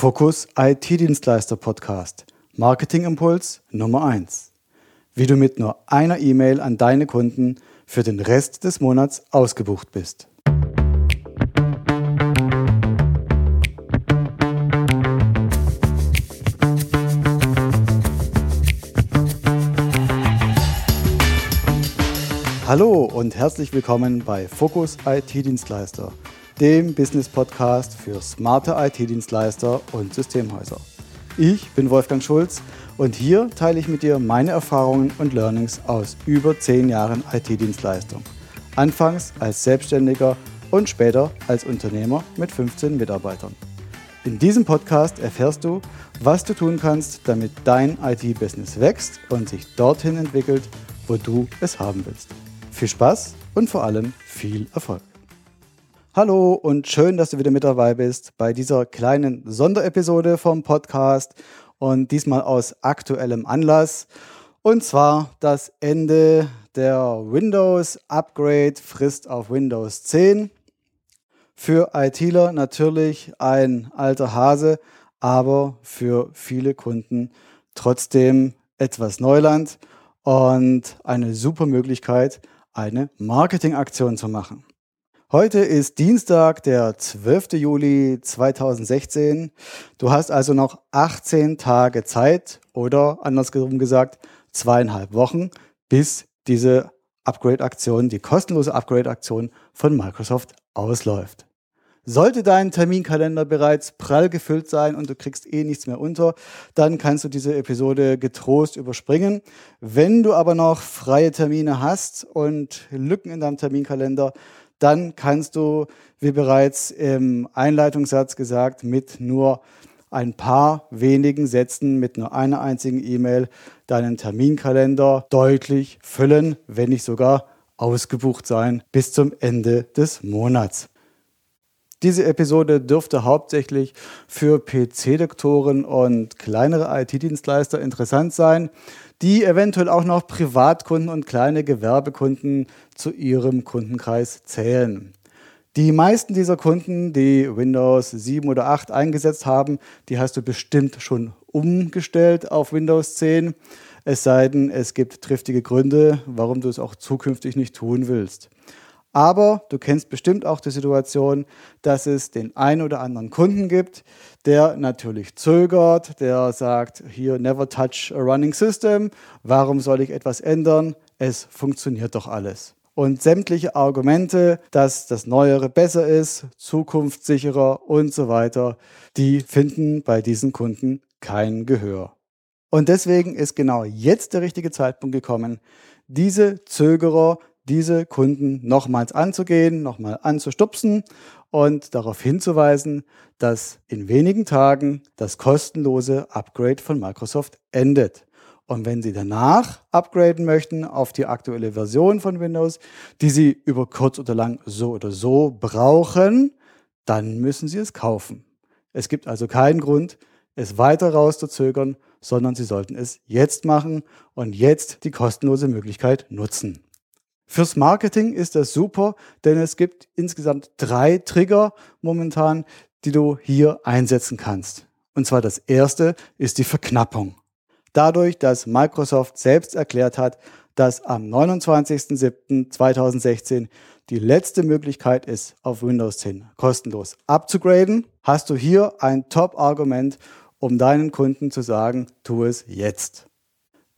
Fokus IT-Dienstleister Podcast. Marketing Impuls Nummer 1. Wie du mit nur einer E-Mail an deine Kunden für den Rest des Monats ausgebucht bist. Hallo und herzlich willkommen bei Fokus IT-Dienstleister dem Business-Podcast für smarte IT-Dienstleister und Systemhäuser. Ich bin Wolfgang Schulz und hier teile ich mit dir meine Erfahrungen und Learnings aus über zehn Jahren IT-Dienstleistung. Anfangs als Selbstständiger und später als Unternehmer mit 15 Mitarbeitern. In diesem Podcast erfährst du, was du tun kannst, damit dein IT-Business wächst und sich dorthin entwickelt, wo du es haben willst. Viel Spaß und vor allem viel Erfolg. Hallo und schön, dass du wieder mit dabei bist bei dieser kleinen Sonderepisode vom Podcast und diesmal aus aktuellem Anlass. Und zwar das Ende der Windows Upgrade Frist auf Windows 10. Für ITler natürlich ein alter Hase, aber für viele Kunden trotzdem etwas Neuland und eine super Möglichkeit, eine Marketingaktion zu machen. Heute ist Dienstag, der 12. Juli 2016. Du hast also noch 18 Tage Zeit oder andersherum gesagt zweieinhalb Wochen, bis diese Upgrade-Aktion, die kostenlose Upgrade-Aktion von Microsoft ausläuft. Sollte dein Terminkalender bereits prall gefüllt sein und du kriegst eh nichts mehr unter, dann kannst du diese Episode getrost überspringen. Wenn du aber noch freie Termine hast und Lücken in deinem Terminkalender, dann kannst du, wie bereits im Einleitungssatz gesagt, mit nur ein paar wenigen Sätzen, mit nur einer einzigen E-Mail deinen Terminkalender deutlich füllen, wenn nicht sogar ausgebucht sein bis zum Ende des Monats. Diese Episode dürfte hauptsächlich für PC-Doktoren und kleinere IT-Dienstleister interessant sein, die eventuell auch noch Privatkunden und kleine Gewerbekunden zu ihrem Kundenkreis zählen. Die meisten dieser Kunden, die Windows 7 oder 8 eingesetzt haben, die hast du bestimmt schon umgestellt auf Windows 10. Es sei denn, es gibt triftige Gründe, warum du es auch zukünftig nicht tun willst. Aber du kennst bestimmt auch die Situation, dass es den einen oder anderen Kunden gibt, der natürlich zögert, der sagt, hier never touch a running system, warum soll ich etwas ändern? Es funktioniert doch alles. Und sämtliche Argumente, dass das Neuere besser ist, zukunftssicherer und so weiter, die finden bei diesen Kunden kein Gehör. Und deswegen ist genau jetzt der richtige Zeitpunkt gekommen, diese Zögerer diese Kunden nochmals anzugehen, nochmal anzustupsen und darauf hinzuweisen, dass in wenigen Tagen das kostenlose Upgrade von Microsoft endet. Und wenn Sie danach upgraden möchten auf die aktuelle Version von Windows, die Sie über kurz oder lang so oder so brauchen, dann müssen Sie es kaufen. Es gibt also keinen Grund, es weiter rauszuzögern, sondern Sie sollten es jetzt machen und jetzt die kostenlose Möglichkeit nutzen. Fürs Marketing ist das super, denn es gibt insgesamt drei Trigger momentan, die du hier einsetzen kannst. Und zwar das erste ist die Verknappung. Dadurch, dass Microsoft selbst erklärt hat, dass am 29.07.2016 die letzte Möglichkeit ist, auf Windows 10 kostenlos abzugraden, hast du hier ein Top-Argument, um deinen Kunden zu sagen, tu es jetzt.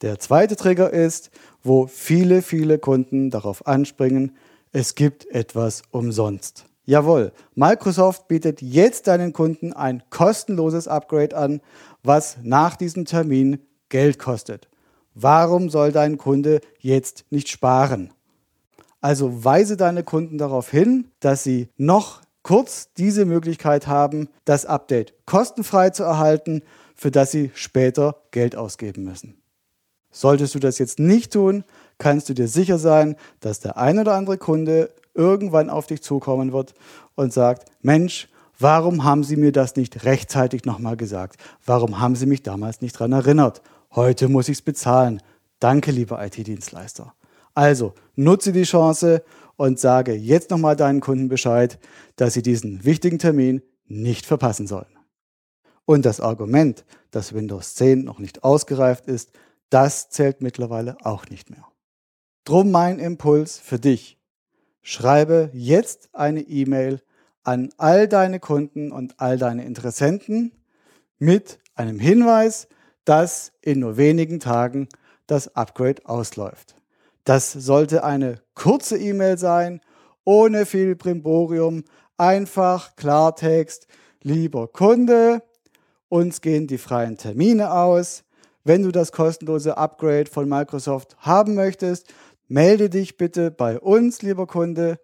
Der zweite Trigger ist, wo viele, viele Kunden darauf anspringen, es gibt etwas umsonst. Jawohl, Microsoft bietet jetzt deinen Kunden ein kostenloses Upgrade an, was nach diesem Termin Geld kostet. Warum soll dein Kunde jetzt nicht sparen? Also weise deine Kunden darauf hin, dass sie noch kurz diese Möglichkeit haben, das Update kostenfrei zu erhalten, für das sie später Geld ausgeben müssen. Solltest du das jetzt nicht tun, kannst du dir sicher sein, dass der ein oder andere Kunde irgendwann auf dich zukommen wird und sagt, Mensch, warum haben Sie mir das nicht rechtzeitig nochmal gesagt? Warum haben Sie mich damals nicht daran erinnert? Heute muss ich es bezahlen. Danke, lieber IT-Dienstleister. Also nutze die Chance und sage jetzt nochmal deinen Kunden Bescheid, dass sie diesen wichtigen Termin nicht verpassen sollen. Und das Argument, dass Windows 10 noch nicht ausgereift ist, das zählt mittlerweile auch nicht mehr. Drum mein Impuls für dich. Schreibe jetzt eine E-Mail an all deine Kunden und all deine Interessenten mit einem Hinweis, dass in nur wenigen Tagen das Upgrade ausläuft. Das sollte eine kurze E-Mail sein, ohne viel Brimborium, einfach Klartext, lieber Kunde, uns gehen die freien Termine aus. Wenn du das kostenlose Upgrade von Microsoft haben möchtest, melde dich bitte bei uns, lieber Kunde,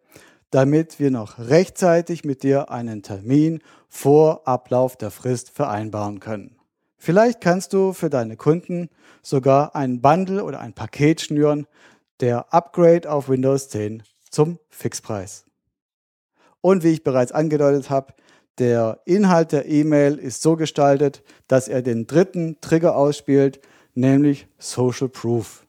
damit wir noch rechtzeitig mit dir einen Termin vor Ablauf der Frist vereinbaren können. Vielleicht kannst du für deine Kunden sogar ein Bundle oder ein Paket schnüren, der Upgrade auf Windows 10 zum Fixpreis. Und wie ich bereits angedeutet habe, der Inhalt der E-Mail ist so gestaltet, dass er den dritten Trigger ausspielt, nämlich Social Proof,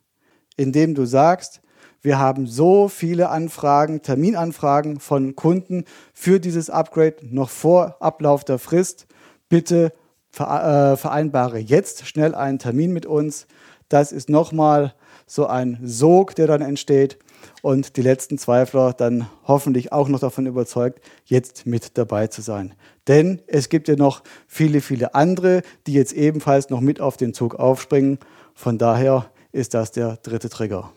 indem du sagst, wir haben so viele Anfragen, Terminanfragen von Kunden für dieses Upgrade noch vor Ablauf der Frist. Bitte äh, vereinbare jetzt schnell einen Termin mit uns. Das ist nochmal so ein Sog, der dann entsteht und die letzten Zweifler dann hoffentlich auch noch davon überzeugt, jetzt mit dabei zu sein. Denn es gibt ja noch viele, viele andere, die jetzt ebenfalls noch mit auf den Zug aufspringen. Von daher ist das der dritte Trigger.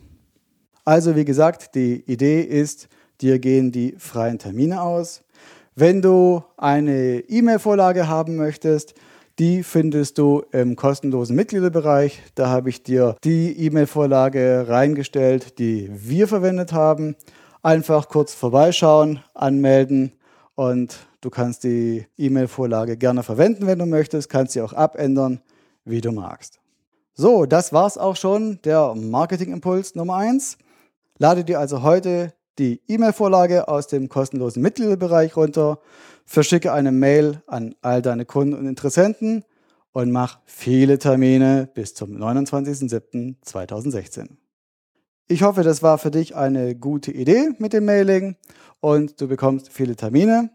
Also wie gesagt, die Idee ist, dir gehen die freien Termine aus. Wenn du eine E-Mail-Vorlage haben möchtest, die findest du im kostenlosen Mitgliederbereich. Da habe ich dir die E-Mail-Vorlage reingestellt, die wir verwendet haben. Einfach kurz vorbeischauen, anmelden und du kannst die E-Mail-Vorlage gerne verwenden, wenn du möchtest, kannst sie auch abändern, wie du magst. So, das war's auch schon, der Marketing-Impuls Nummer 1. Lade dir also heute die E-Mail-Vorlage aus dem kostenlosen Mitgliederbereich runter, verschicke eine Mail an all deine Kunden und Interessenten und mach viele Termine bis zum 29.07.2016. Ich hoffe, das war für dich eine gute Idee mit dem Mailing und du bekommst viele Termine.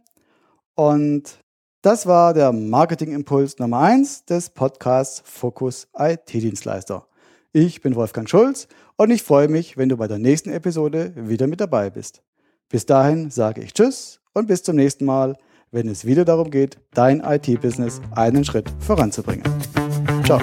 Und das war der Marketing-Impuls Nummer 1 des Podcasts Fokus IT-Dienstleister. Ich bin Wolfgang Schulz und ich freue mich, wenn du bei der nächsten Episode wieder mit dabei bist. Bis dahin sage ich Tschüss und bis zum nächsten Mal, wenn es wieder darum geht, dein IT-Business einen Schritt voranzubringen. Ciao.